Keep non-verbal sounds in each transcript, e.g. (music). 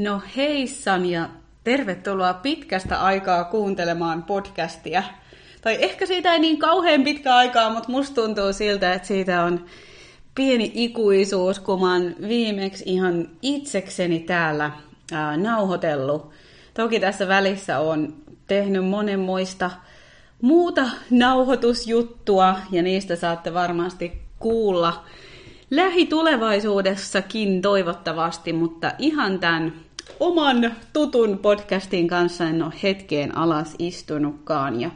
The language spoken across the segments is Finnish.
No heissan ja tervetuloa pitkästä aikaa kuuntelemaan podcastia. Tai ehkä siitä ei niin kauhean pitkä aikaa, mutta musta tuntuu siltä, että siitä on pieni ikuisuus, kun mä oon viimeksi ihan itsekseni täällä ää, nauhoitellut. Toki tässä välissä on tehnyt monenmoista muuta nauhoitusjuttua, ja niistä saatte varmasti kuulla lähitulevaisuudessakin toivottavasti, mutta ihan tämän oman tutun podcastin kanssa en ole hetkeen alas istunutkaan ja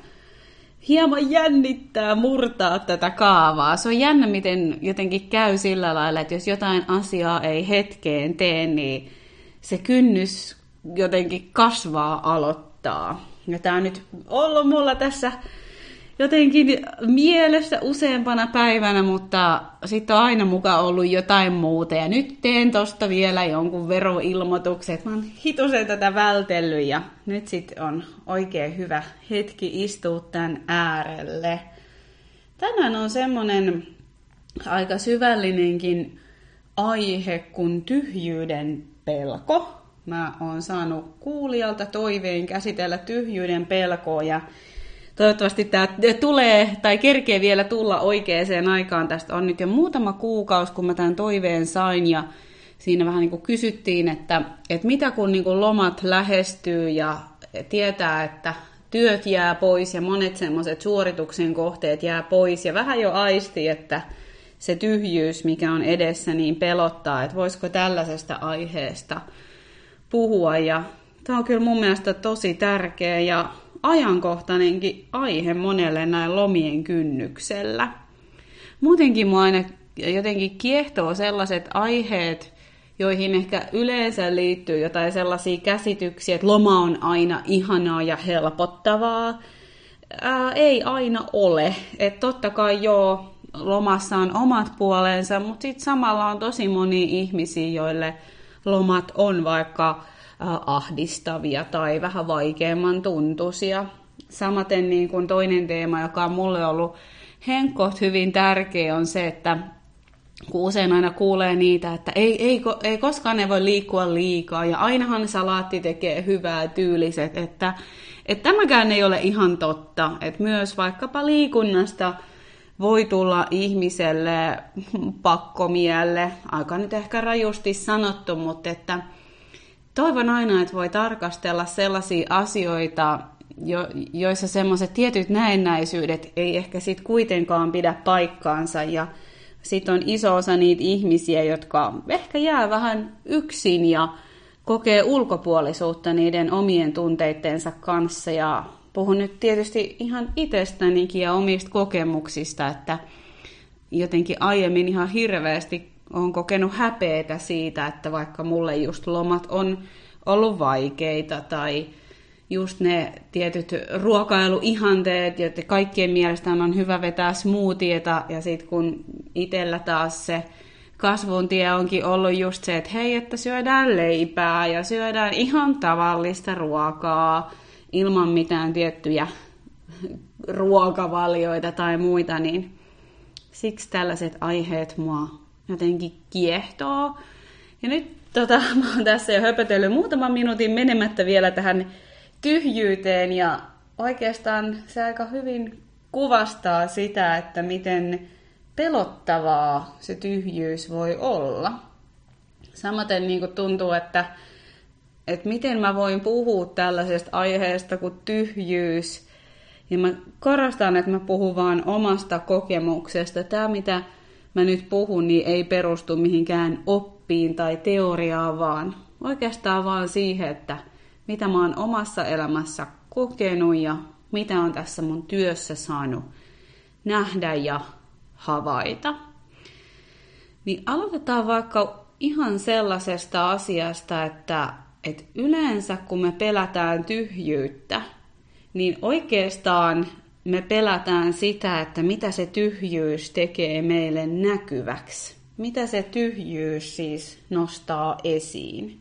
hieman jännittää murtaa tätä kaavaa. Se on jännä, miten jotenkin käy sillä lailla, että jos jotain asiaa ei hetkeen tee, niin se kynnys jotenkin kasvaa aloittaa. Ja tämä on nyt ollut mulla tässä jotenkin mielessä useampana päivänä, mutta sitten on aina mukaan ollut jotain muuta. Ja nyt teen tosta vielä jonkun veroilmoituksen, mä oon hitusen tätä vältellyt ja nyt sitten on oikein hyvä hetki istua tämän äärelle. Tänään on semmonen aika syvällinenkin aihe kuin tyhjyyden pelko. Mä oon saanut kuulijalta toiveen käsitellä tyhjyyden pelkoa ja toivottavasti tämä tulee tai kerkee vielä tulla oikeaan aikaan. Tästä on nyt jo muutama kuukausi, kun mä tämän toiveen sain ja siinä vähän niin kuin kysyttiin, että, että mitä kun niin kuin lomat lähestyy ja tietää, että työt jää pois ja monet semmoiset suorituksen kohteet jää pois ja vähän jo aisti, että se tyhjyys, mikä on edessä, niin pelottaa, että voisiko tällaisesta aiheesta puhua ja tämä on kyllä mun mielestä tosi tärkeä ja ajankohtainenkin aihe monelle näin lomien kynnyksellä. Muutenkin mua aina jotenkin kiehtoo sellaiset aiheet, joihin ehkä yleensä liittyy jotain sellaisia käsityksiä, että loma on aina ihanaa ja helpottavaa. Ää, ei aina ole. Että totta kai joo, lomassa on omat puolensa, mutta sitten samalla on tosi moni ihmisiä, joille lomat on vaikka ahdistavia tai vähän vaikeamman tuntuisia. Samaten niin kuin toinen teema, joka on mulle ollut henkot hyvin tärkeä, on se, että kun usein aina kuulee niitä, että ei, ei, ei koskaan ne voi liikkua liikaa ja ainahan salaatti tekee hyvää tyyliset, että, että tämäkään ei ole ihan totta, että myös vaikkapa liikunnasta voi tulla ihmiselle pakkomielle, aika nyt ehkä rajusti sanottu, mutta että toivon aina, että voi tarkastella sellaisia asioita, jo, joissa semmoiset tietyt näennäisyydet ei ehkä sit kuitenkaan pidä paikkaansa. Ja sitten on iso osa niitä ihmisiä, jotka ehkä jää vähän yksin ja kokee ulkopuolisuutta niiden omien tunteittensa kanssa. Ja puhun nyt tietysti ihan itsestänikin ja omista kokemuksista, että jotenkin aiemmin ihan hirveästi olen kokenut häpeetä siitä, että vaikka mulle just lomat on ollut vaikeita tai just ne tietyt ruokailuihanteet, joita kaikkien mielestä on hyvä vetää smoothieta ja sitten kun itsellä taas se kasvun tie onkin ollut just se, että hei, että syödään leipää ja syödään ihan tavallista ruokaa ilman mitään tiettyjä ruokavalioita tai muita, niin siksi tällaiset aiheet mua jotenkin kiehtoo. Ja nyt tota, (laughs) mä oon tässä jo höpötellyt muutaman minuutin menemättä vielä tähän tyhjyyteen ja oikeastaan se aika hyvin kuvastaa sitä, että miten pelottavaa se tyhjyys voi olla. Samaten niin tuntuu, että, että miten mä voin puhua tällaisesta aiheesta kuin tyhjyys. Ja mä korostan, että mä puhun vaan omasta kokemuksesta. Tämä, mitä mä nyt puhun, niin ei perustu mihinkään oppiin tai teoriaan, vaan oikeastaan vaan siihen, että mitä mä oon omassa elämässä kokenut ja mitä on tässä mun työssä saanut nähdä ja havaita. Niin aloitetaan vaikka ihan sellaisesta asiasta, että, että yleensä kun me pelätään tyhjyyttä, niin oikeastaan me pelätään sitä, että mitä se tyhjyys tekee meille näkyväksi. Mitä se tyhjyys siis nostaa esiin.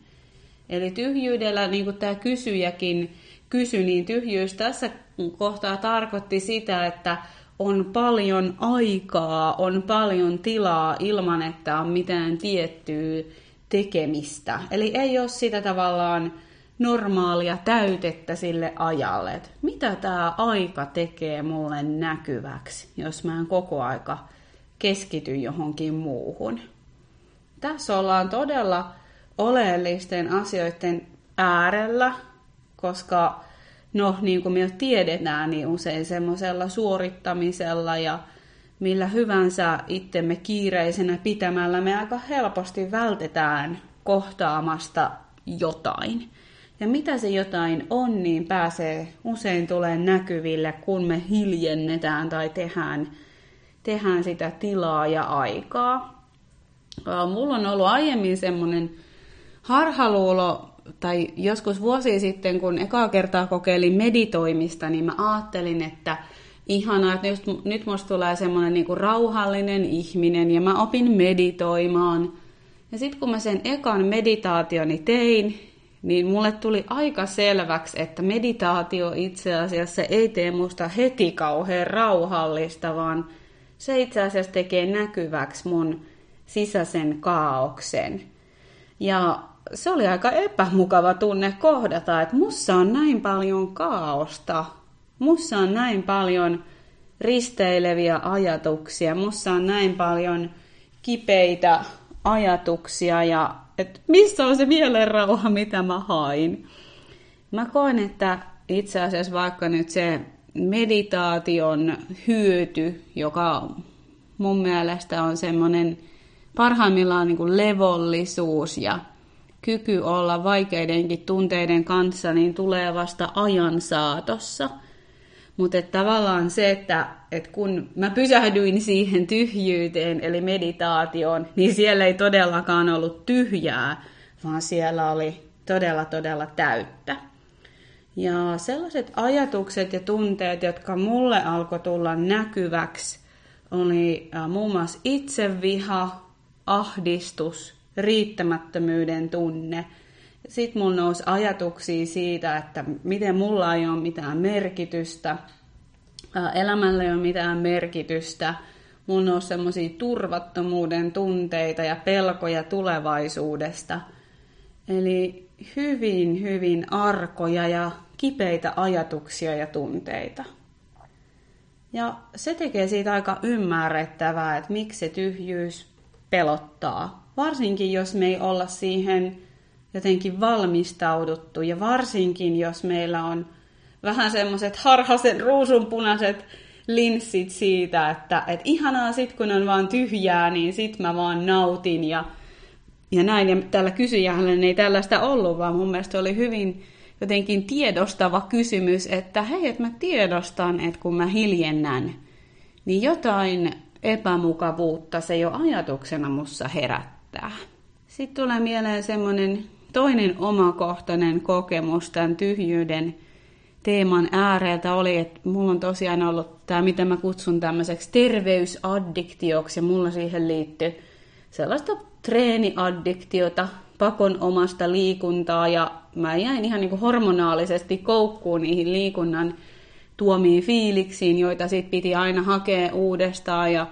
Eli tyhjyydellä, niin kuin tämä kysyjäkin kysyi, niin tyhjyys tässä kohtaa tarkoitti sitä, että on paljon aikaa, on paljon tilaa ilman, että on mitään tiettyä tekemistä. Eli ei ole sitä tavallaan normaalia täytettä sille ajalle, että mitä tämä aika tekee mulle näkyväksi, jos mä en koko aika keskity johonkin muuhun. Tässä ollaan todella oleellisten asioiden äärellä, koska no niin kuin me tiedetään, niin usein semmoisella suorittamisella ja millä hyvänsä itsemme kiireisenä pitämällä me aika helposti vältetään kohtaamasta jotain. Ja mitä se jotain on, niin pääsee usein tulee näkyville, kun me hiljennetään tai tehdään, tehdään sitä tilaa ja aikaa. Mulla on ollut aiemmin semmoinen harhaluulo, tai joskus vuosi sitten, kun ekaa kertaa kokeilin meditoimista, niin mä ajattelin, että ihanaa, että nyt, nyt musta tulee semmoinen niinku rauhallinen ihminen ja mä opin meditoimaan. Ja sitten kun mä sen ekan meditaationi tein, niin mulle tuli aika selväksi, että meditaatio itse asiassa ei tee musta heti kauhean rauhallista, vaan se itse asiassa tekee näkyväksi mun sisäisen kaauksen. Ja se oli aika epämukava tunne kohdata, että mussa on näin paljon kaaosta, mussa on näin paljon risteileviä ajatuksia, mussa on näin paljon kipeitä ajatuksia ja että missä on se mielenrauha, mitä mä hain. Mä koen, että itse asiassa vaikka nyt se meditaation hyöty, joka mun mielestä on semmoinen parhaimmillaan niin kuin levollisuus ja kyky olla vaikeidenkin tunteiden kanssa, niin tulee vasta ajan saatossa. Mutta tavallaan se, että et kun mä pysähdyin siihen tyhjyyteen, eli meditaatioon, niin siellä ei todellakaan ollut tyhjää, vaan siellä oli todella, todella täyttä. Ja sellaiset ajatukset ja tunteet, jotka mulle alkoi tulla näkyväksi, oli muun muassa itseviha, ahdistus, riittämättömyyden tunne. Sitten mulla nousi ajatuksia siitä, että miten mulla ei ole mitään merkitystä, elämällä ei ole mitään merkitystä. Mulla on semmoisia turvattomuuden tunteita ja pelkoja tulevaisuudesta. Eli hyvin, hyvin arkoja ja kipeitä ajatuksia ja tunteita. Ja se tekee siitä aika ymmärrettävää, että miksi se tyhjyys pelottaa. Varsinkin jos me ei olla siihen jotenkin valmistauduttu ja varsinkin jos meillä on vähän semmoiset harhaisen ruusunpunaiset linssit siitä, että et ihanaa sit kun on vaan tyhjää, niin sit mä vaan nautin ja, ja näin. Ja tällä kysyjällä ei tällaista ollut, vaan mun mielestä oli hyvin jotenkin tiedostava kysymys, että hei, että mä tiedostan, että kun mä hiljennän, niin jotain epämukavuutta se jo ajatuksena mussa herättää. Sitten tulee mieleen semmoinen toinen omakohtainen kokemus tämän tyhjyyden teeman ääreltä oli, että mulla on tosiaan ollut tämä, mitä mä kutsun tämmöiseksi terveysaddiktioksi, ja mulla siihen liittyy sellaista treeniaddiktiota, pakon omasta liikuntaa, ja mä jäin ihan niin kuin hormonaalisesti koukkuun niihin liikunnan tuomiin fiiliksiin, joita sitten piti aina hakea uudestaan, ja,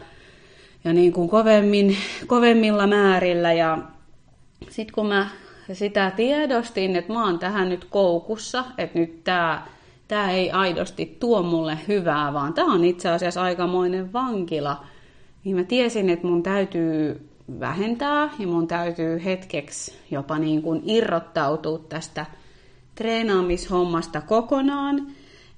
ja niin kuin kovemmin, kovemmilla määrillä, ja sitten kun mä sitä tiedostin, että mä oon tähän nyt koukussa, että nyt tämä tämä ei aidosti tuo mulle hyvää, vaan tämä on itse asiassa aikamoinen vankila. Niin mä tiesin, että mun täytyy vähentää ja mun täytyy hetkeksi jopa niin kuin irrottautua tästä treenaamishommasta kokonaan.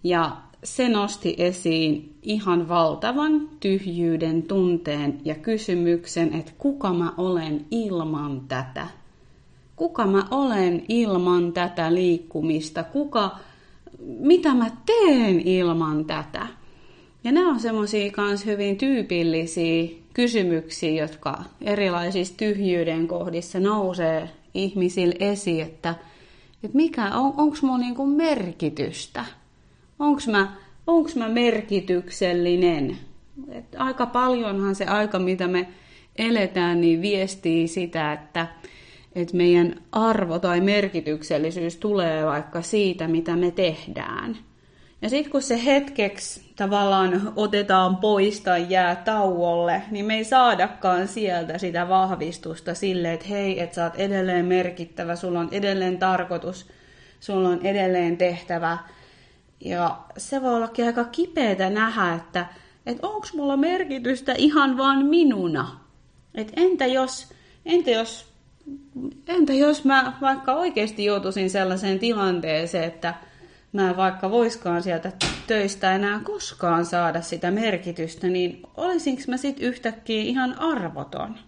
Ja se nosti esiin ihan valtavan tyhjyyden tunteen ja kysymyksen, että kuka mä olen ilman tätä. Kuka mä olen ilman tätä liikkumista? Kuka mitä mä teen ilman tätä? Ja nämä on semmoisia myös hyvin tyypillisiä kysymyksiä, jotka erilaisissa tyhjyyden kohdissa nousee ihmisille esiin, että, että mikä, on, onko mulla niinku merkitystä? Onko mä, onks mä merkityksellinen? Et aika paljonhan se aika, mitä me eletään, niin viestii sitä, että, että meidän arvo tai merkityksellisyys tulee vaikka siitä, mitä me tehdään. Ja sitten kun se hetkeksi tavallaan otetaan pois tai jää tauolle, niin me ei saadakaan sieltä sitä vahvistusta sille, että hei, että sä oot edelleen merkittävä, sulla on edelleen tarkoitus, sulla on edelleen tehtävä. Ja se voi ollakin aika kipeätä nähdä, että, että onko mulla merkitystä ihan vaan minuna. Et entä jos, entä jos, entä jos mä vaikka oikeasti joutuisin sellaiseen tilanteeseen, että mä vaikka voiskaan sieltä töistä enää koskaan saada sitä merkitystä, niin olisinko mä sitten yhtäkkiä ihan arvoton?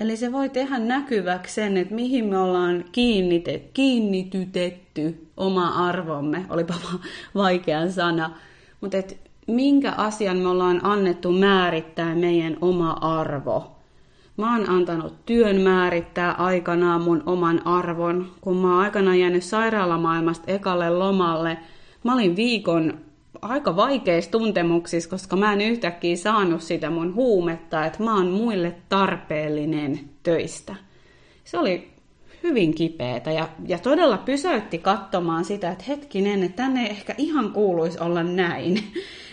Eli se voi tehdä näkyväksi sen, että mihin me ollaan kiinnite, kiinnitytetty oma arvomme, olipa vaikea sana, mutta minkä asian me ollaan annettu määrittää meidän oma arvo. Mä oon antanut työn määrittää aikanaan mun oman arvon. Kun mä oon aikanaan jäänyt sairaalamaailmasta ekalle lomalle, mä olin viikon aika vaikeissa tuntemuksissa, koska mä en yhtäkkiä saanut sitä mun huumetta, että mä oon muille tarpeellinen töistä. Se oli hyvin kipeätä ja, ja todella pysäytti katsomaan sitä, että hetkinen, että tänne ehkä ihan kuuluisi olla näin. (laughs)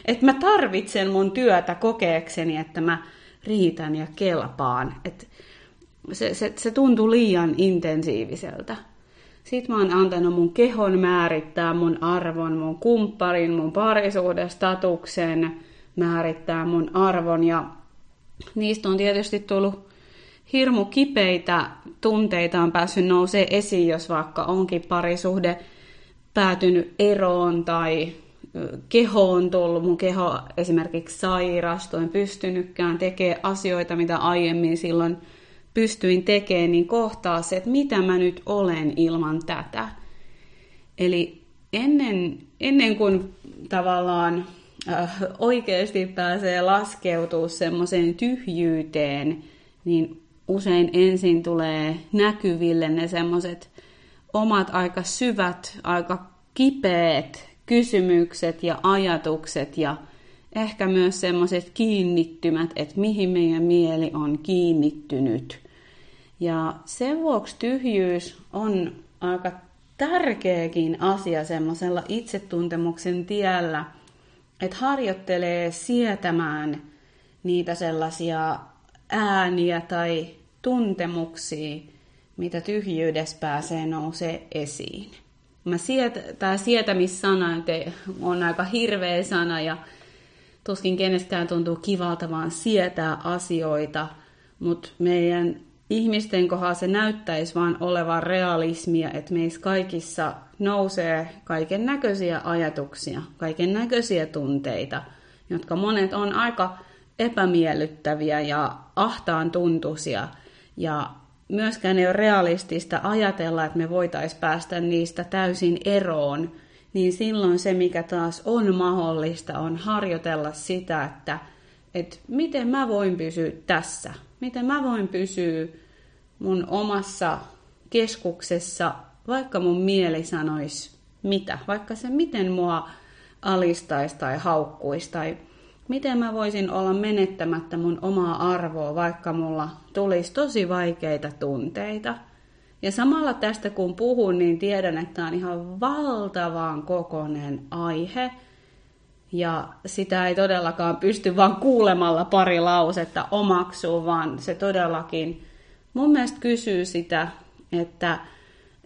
Että mä tarvitsen mun työtä kokeekseni, että mä riitän ja kelpaan. Et se, se, se tuntui liian intensiiviseltä. Sitten mä oon antanut mun kehon määrittää mun arvon, mun kumpparin, mun parisuuden statuksen määrittää mun arvon. Ja niistä on tietysti tullut hirmu kipeitä tunteita on päässyt nousee esiin, jos vaikka onkin parisuhde päätynyt eroon tai keho on tullut, mun keho esimerkiksi sairastui, pystynytkään tekemään asioita, mitä aiemmin silloin pystyin tekemään, niin kohtaa se, että mitä mä nyt olen ilman tätä. Eli ennen, ennen kuin tavallaan äh, oikeasti pääsee laskeutua semmoiseen tyhjyyteen, niin usein ensin tulee näkyville ne semmoiset omat aika syvät, aika kipeät kysymykset ja ajatukset ja ehkä myös semmoiset kiinnittymät, että mihin meidän mieli on kiinnittynyt. Ja sen vuoksi tyhjyys on aika tärkeäkin asia semmoisella itsetuntemuksen tiellä, että harjoittelee sietämään niitä sellaisia ääniä tai tuntemuksia, mitä tyhjyydessä pääsee nousee esiin. Mä siet, tämä sietämissana on aika hirveä sana ja tuskin kenestään tuntuu kivalta vaan sietää asioita, mutta meidän ihmisten kohdalla se näyttäisi vaan olevan realismia, että meissä kaikissa nousee kaiken näköisiä ajatuksia, kaiken näköisiä tunteita, jotka monet on aika epämiellyttäviä ja ahtaan tuntuisia. Ja myöskään ei ole realistista ajatella, että me voitaisiin päästä niistä täysin eroon, niin silloin se, mikä taas on mahdollista, on harjoitella sitä, että, että miten mä voin pysyä tässä, miten mä voin pysyä mun omassa keskuksessa, vaikka mun mieli sanoisi mitä, vaikka se miten mua alistaisi tai haukkuisi tai miten mä voisin olla menettämättä mun omaa arvoa, vaikka mulla tulisi tosi vaikeita tunteita. Ja samalla tästä kun puhun, niin tiedän, että tämä on ihan valtavan kokoinen aihe. Ja sitä ei todellakaan pysty vaan kuulemalla pari lausetta omaksuu, vaan se todellakin mun mielestä kysyy sitä, että,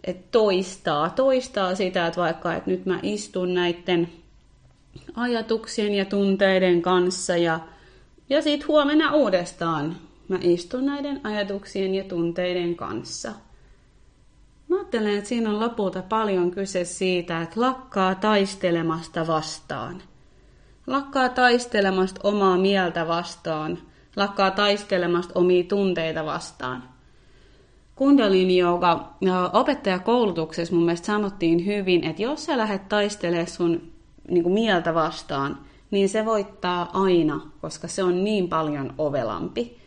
että toistaa, toistaa sitä, että vaikka että nyt mä istun näiden ajatuksien ja tunteiden kanssa ja, ja sitten huomenna uudestaan mä istun näiden ajatuksien ja tunteiden kanssa. Mä ajattelen, että siinä on lopulta paljon kyse siitä, että lakkaa taistelemasta vastaan. Lakkaa taistelemasta omaa mieltä vastaan. Lakkaa taistelemasta omia tunteita vastaan. Kundalini joka opettajakoulutuksessa mun mielestä sanottiin hyvin, että jos sä lähdet taistelemaan sun niin kuin mieltä vastaan, niin se voittaa aina, koska se on niin paljon ovelampi.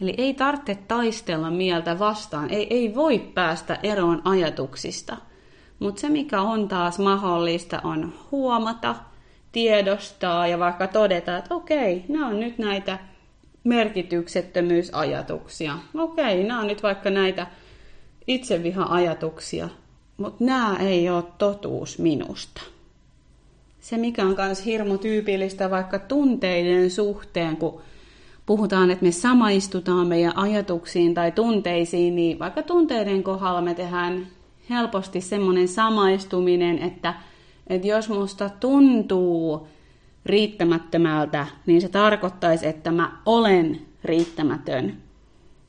Eli ei tarvitse taistella mieltä vastaan, ei, ei voi päästä eroon ajatuksista. Mutta se, mikä on taas mahdollista, on huomata, tiedostaa ja vaikka todeta, että okei, nämä on nyt näitä merkityksettömyysajatuksia. Okei, nämä on nyt vaikka näitä itseviha-ajatuksia, mutta nämä ei ole totuus minusta se, mikä on myös hirmu tyypillistä vaikka tunteiden suhteen, kun puhutaan, että me samaistutaan meidän ajatuksiin tai tunteisiin, niin vaikka tunteiden kohdalla me tehdään helposti semmoinen samaistuminen, että, että jos musta tuntuu riittämättömältä, niin se tarkoittaisi, että mä olen riittämätön.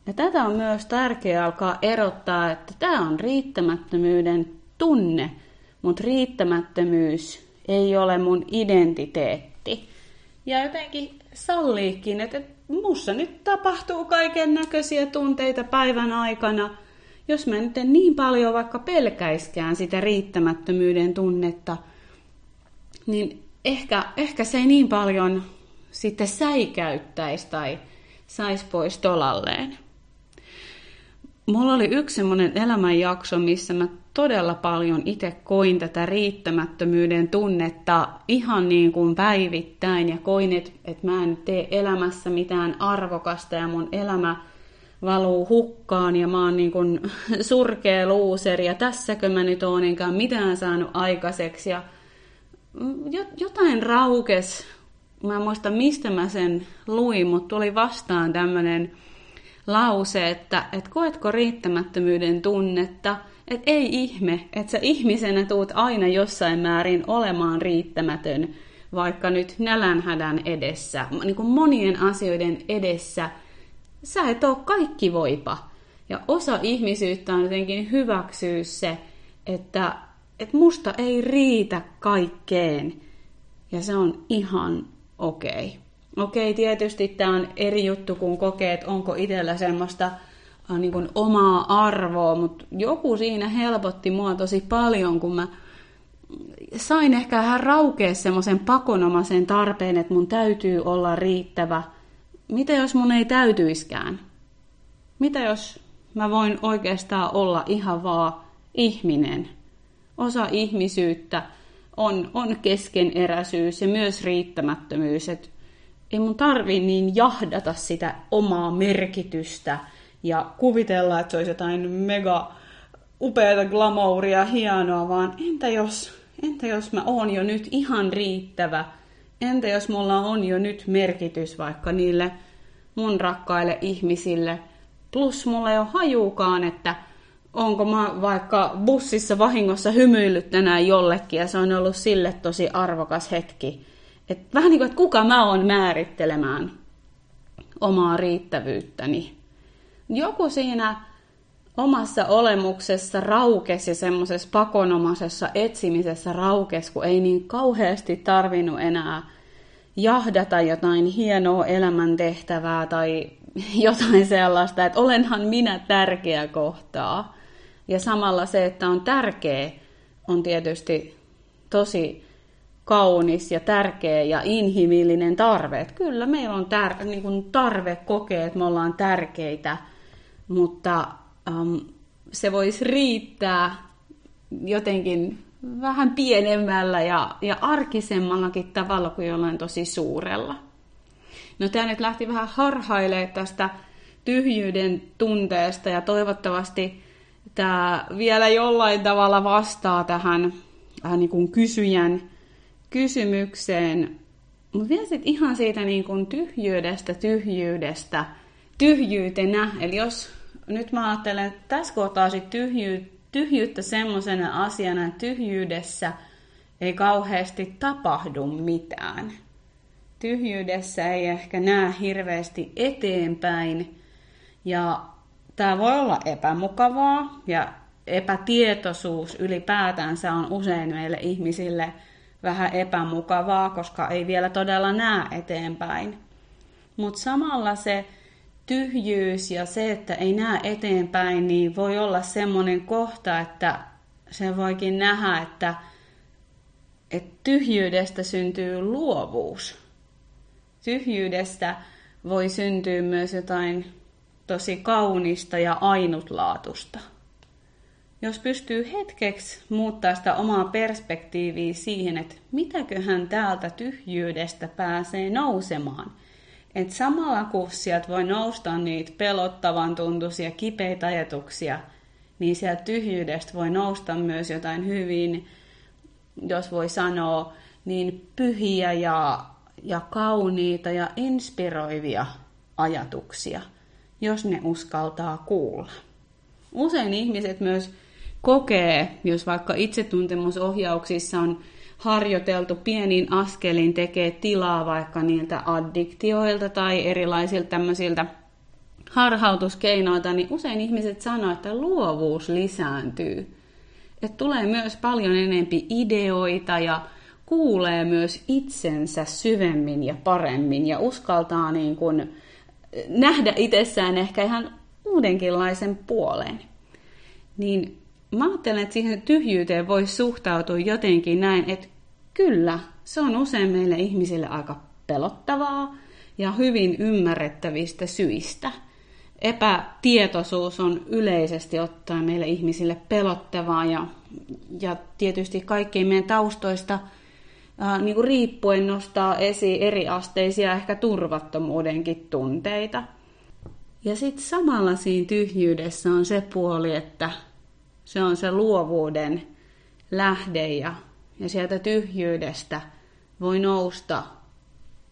Ja tätä on myös tärkeää alkaa erottaa, että tämä on riittämättömyyden tunne, mutta riittämättömyys ei ole mun identiteetti. Ja jotenkin salliikin, että mussa nyt tapahtuu kaiken näköisiä tunteita päivän aikana. Jos mä nyt niin paljon vaikka pelkäiskään sitä riittämättömyyden tunnetta, niin ehkä, ehkä se ei niin paljon sitten säikäyttäisi tai saisi pois tolalleen. Mulla oli yksi semmoinen elämänjakso, missä mä todella paljon itse koin tätä riittämättömyyden tunnetta ihan niin kuin päivittäin ja koin, että, että mä en tee elämässä mitään arvokasta ja mun elämä valuu hukkaan ja mä oon niin kuin (laughs) surkea luuseri ja tässäkö mä nyt oon enkä mitään saanut aikaiseksi ja jotain raukes. Mä en muista mistä mä sen luin, mutta tuli vastaan tämmönen lause, että et koetko riittämättömyyden tunnetta, että ei ihme, että sä ihmisenä tuut aina jossain määrin olemaan riittämätön, vaikka nyt nälänhädän edessä, niin kuin monien asioiden edessä, sä et ole kaikki voipa. Ja osa ihmisyyttä on jotenkin hyväksyä se, että, että musta ei riitä kaikkeen. Ja se on ihan okei. Okay. Okei, tietysti tämä on eri juttu, kun kokee, että onko itsellä semmoista niin kuin omaa arvoa, mutta joku siinä helpotti mua tosi paljon, kun mä sain ehkä vähän raukea semmoisen pakonomaisen tarpeen, että mun täytyy olla riittävä. Mitä jos mun ei täytyiskään? Mitä jos mä voin oikeastaan olla ihan vaan ihminen? Osa ihmisyyttä on, on keskeneräisyys ja myös riittämättömyys. Että ei mun tarvi niin jahdata sitä omaa merkitystä ja kuvitella, että se olisi jotain mega upeata glamouria, hienoa, vaan entä jos, entä jos mä oon jo nyt ihan riittävä? Entä jos mulla on jo nyt merkitys vaikka niille mun rakkaille ihmisille? Plus mulla ei ole hajuukaan, että onko mä vaikka bussissa vahingossa hymyillyt tänään jollekin ja se on ollut sille tosi arvokas hetki et vähän niin kuin, että kuka mä oon määrittelemään omaa riittävyyttäni. Joku siinä omassa olemuksessa raukesi semmoisessa pakonomaisessa etsimisessä raukesi, kun ei niin kauheasti tarvinnut enää jahdata jotain hienoa elämäntehtävää tai (laughs) jotain sellaista, että olenhan minä tärkeä kohtaa. Ja samalla se, että on tärkeä, on tietysti tosi kaunis ja tärkeä ja inhimillinen tarve. Että kyllä meillä on tär- niin kuin tarve kokea, että me ollaan tärkeitä, mutta um, se voisi riittää jotenkin vähän pienemmällä ja, ja arkisemmallakin tavalla kuin jollain tosi suurella. No tämä nyt lähti vähän harhailemaan tästä tyhjyyden tunteesta ja toivottavasti tämä vielä jollain tavalla vastaa tähän äh, niin kuin kysyjän kysymykseen, mutta vielä sitten ihan siitä niin kuin tyhjyydestä, tyhjyydestä, tyhjyytenä. Eli jos nyt mä ajattelen, että tässä kohtaa sit tyhjy, tyhjyyttä semmoisena asiana, että tyhjyydessä ei kauheasti tapahdu mitään. Tyhjyydessä ei ehkä näe hirveästi eteenpäin. Ja tämä voi olla epämukavaa ja epätietoisuus ylipäätänsä on usein meille ihmisille – vähän epämukavaa, koska ei vielä todella näe eteenpäin. Mutta samalla se tyhjyys ja se, että ei näe eteenpäin, niin voi olla semmoinen kohta, että se voikin nähdä, että, että tyhjyydestä syntyy luovuus. Tyhjyydestä voi syntyä myös jotain tosi kaunista ja ainutlaatusta jos pystyy hetkeksi muuttaa sitä omaa perspektiiviä siihen, että mitäköhän täältä tyhjyydestä pääsee nousemaan. Et samalla kun sieltä voi nousta niitä pelottavan tuntuisia kipeitä ajatuksia, niin sieltä tyhjyydestä voi nousta myös jotain hyvin, jos voi sanoa, niin pyhiä ja, ja kauniita ja inspiroivia ajatuksia, jos ne uskaltaa kuulla. Usein ihmiset myös kokee, jos vaikka itsetuntemusohjauksissa on harjoiteltu pienin askelin tekee tilaa vaikka niiltä addiktioilta tai erilaisilta tämmöisiltä harhautuskeinoilta, niin usein ihmiset sanoo, että luovuus lisääntyy. Että tulee myös paljon enempi ideoita ja kuulee myös itsensä syvemmin ja paremmin ja uskaltaa niin kuin nähdä itsessään ehkä ihan uudenkinlaisen puolen. Niin mä ajattelen, että siihen tyhjyyteen voi suhtautua jotenkin näin, että kyllä, se on usein meille ihmisille aika pelottavaa ja hyvin ymmärrettävistä syistä. Epätietoisuus on yleisesti ottaen meille ihmisille pelottavaa ja, ja tietysti kaikkiin meidän taustoista ää, niin kuin riippuen nostaa esiin eriasteisia ehkä turvattomuudenkin tunteita. Ja sitten samalla siinä tyhjyydessä on se puoli, että se on se luovuuden lähde ja, ja sieltä tyhjyydestä voi nousta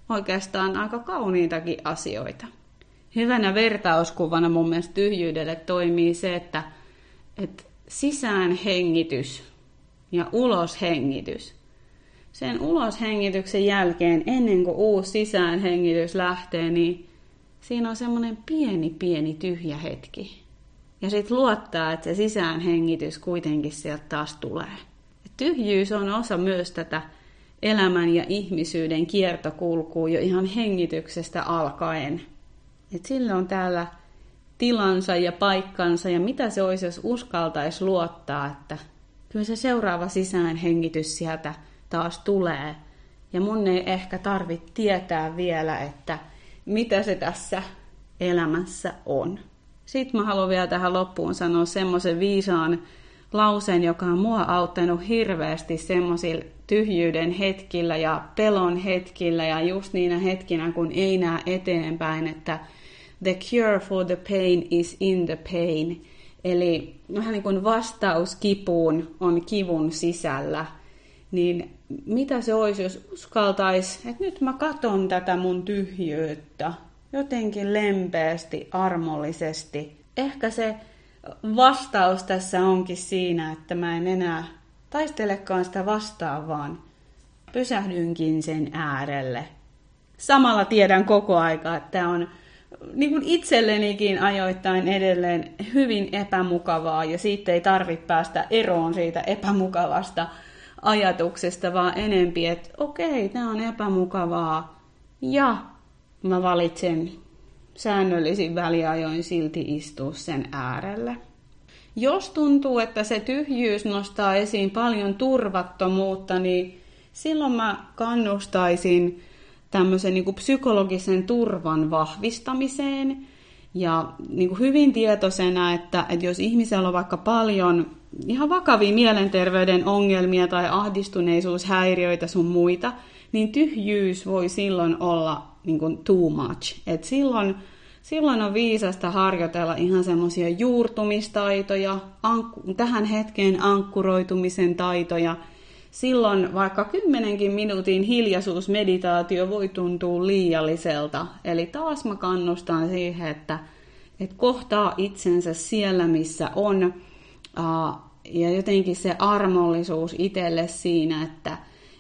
oikeastaan aika kauniitakin asioita. Hyvänä vertauskuvana mun mielestä tyhjyydelle toimii se, että, että sisäänhengitys ja uloshengitys. Sen uloshengityksen jälkeen, ennen kuin uusi sisäänhengitys lähtee, niin siinä on semmoinen pieni pieni tyhjä hetki. Ja sitten luottaa, että se sisäänhengitys kuitenkin sieltä taas tulee. Et tyhjyys on osa myös tätä elämän ja ihmisyyden kiertokulkua jo ihan hengityksestä alkaen. Et sillä on täällä tilansa ja paikkansa ja mitä se olisi, jos uskaltaisi luottaa, että kyllä se seuraava sisäänhengitys sieltä taas tulee. Ja mun ei ehkä tarvitse tietää vielä, että mitä se tässä elämässä on. Sitten mä haluan vielä tähän loppuun sanoa semmoisen viisaan lauseen, joka on mua auttanut hirveästi semmoisilla tyhjyyden hetkillä ja pelon hetkillä ja just niinä hetkinä, kun ei näe eteenpäin, että the cure for the pain is in the pain. Eli vähän niin kuin vastaus kipuun on kivun sisällä. Niin mitä se olisi, jos uskaltaisi, että nyt mä katon tätä mun tyhjyyttä jotenkin lempeästi, armollisesti. Ehkä se vastaus tässä onkin siinä, että mä en enää taistelekaan sitä vastaan, vaan pysähdynkin sen äärelle. Samalla tiedän koko aika, että tämä on niin kuin itsellenikin ajoittain edelleen hyvin epämukavaa ja siitä ei tarvitse päästä eroon siitä epämukavasta ajatuksesta, vaan enempi, että okei, tämä on epämukavaa ja mä valitsen säännöllisin väliajoin silti istua sen äärelle. Jos tuntuu, että se tyhjyys nostaa esiin paljon turvattomuutta, niin silloin mä kannustaisin tämmöisen niin kuin psykologisen turvan vahvistamiseen ja niin kuin hyvin tietoisena, että, että jos ihmisellä on vaikka paljon ihan vakavia mielenterveyden ongelmia tai ahdistuneisuushäiriöitä sun muita, niin tyhjyys voi silloin olla niin kuin too much. Et silloin, silloin on viisasta harjoitella ihan semmoisia juurtumistaitoja, ankku, tähän hetkeen ankkuroitumisen taitoja. Silloin vaikka kymmenenkin minuutin hiljaisuusmeditaatio voi tuntua liialliselta. Eli taas mä kannustan siihen, että, että kohtaa itsensä siellä, missä on. Ja jotenkin se armollisuus itselle siinä, että,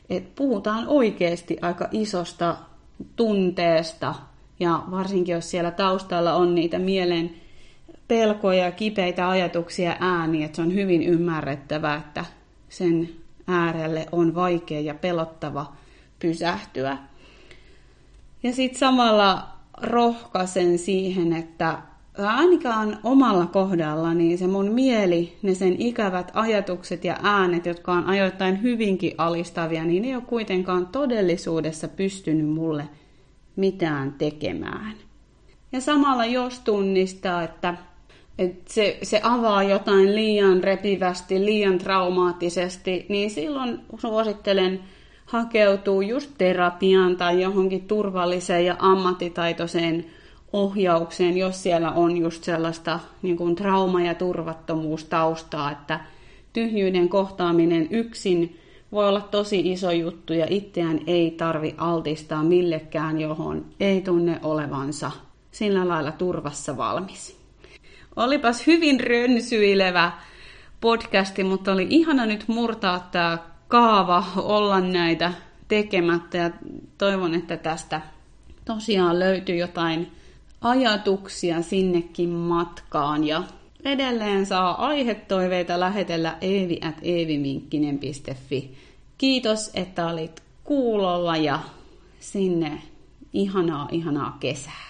että puhutaan oikeasti aika isosta tunteesta ja varsinkin jos siellä taustalla on niitä mielen pelkoja, kipeitä ajatuksia ääni, että se on hyvin ymmärrettävää, että sen äärelle on vaikea ja pelottava pysähtyä. Ja sitten samalla rohkaisen siihen, että ainakaan omalla kohdalla, niin se mun mieli, ne sen ikävät ajatukset ja äänet, jotka on ajoittain hyvinkin alistavia, niin ne ei ole kuitenkaan todellisuudessa pystynyt mulle mitään tekemään. Ja samalla jos tunnistaa, että, että se, se avaa jotain liian repivästi, liian traumaattisesti, niin silloin suosittelen hakeutua just terapiaan tai johonkin turvalliseen ja ammattitaitoiseen ohjaukseen, jos siellä on just sellaista niin kuin trauma- ja turvattomuustaustaa, että tyhjyyden kohtaaminen yksin voi olla tosi iso juttu ja itseään ei tarvi altistaa millekään, johon ei tunne olevansa sillä lailla turvassa valmis. Olipas hyvin rönsyilevä podcasti, mutta oli ihana nyt murtaa tämä kaava olla näitä tekemättä ja toivon, että tästä tosiaan löytyy jotain ajatuksia sinnekin matkaan ja edelleen saa aihetoiveita lähetellä eevi.eeviminkkinen.fi. Kiitos, että olit kuulolla ja sinne ihanaa, ihanaa kesää.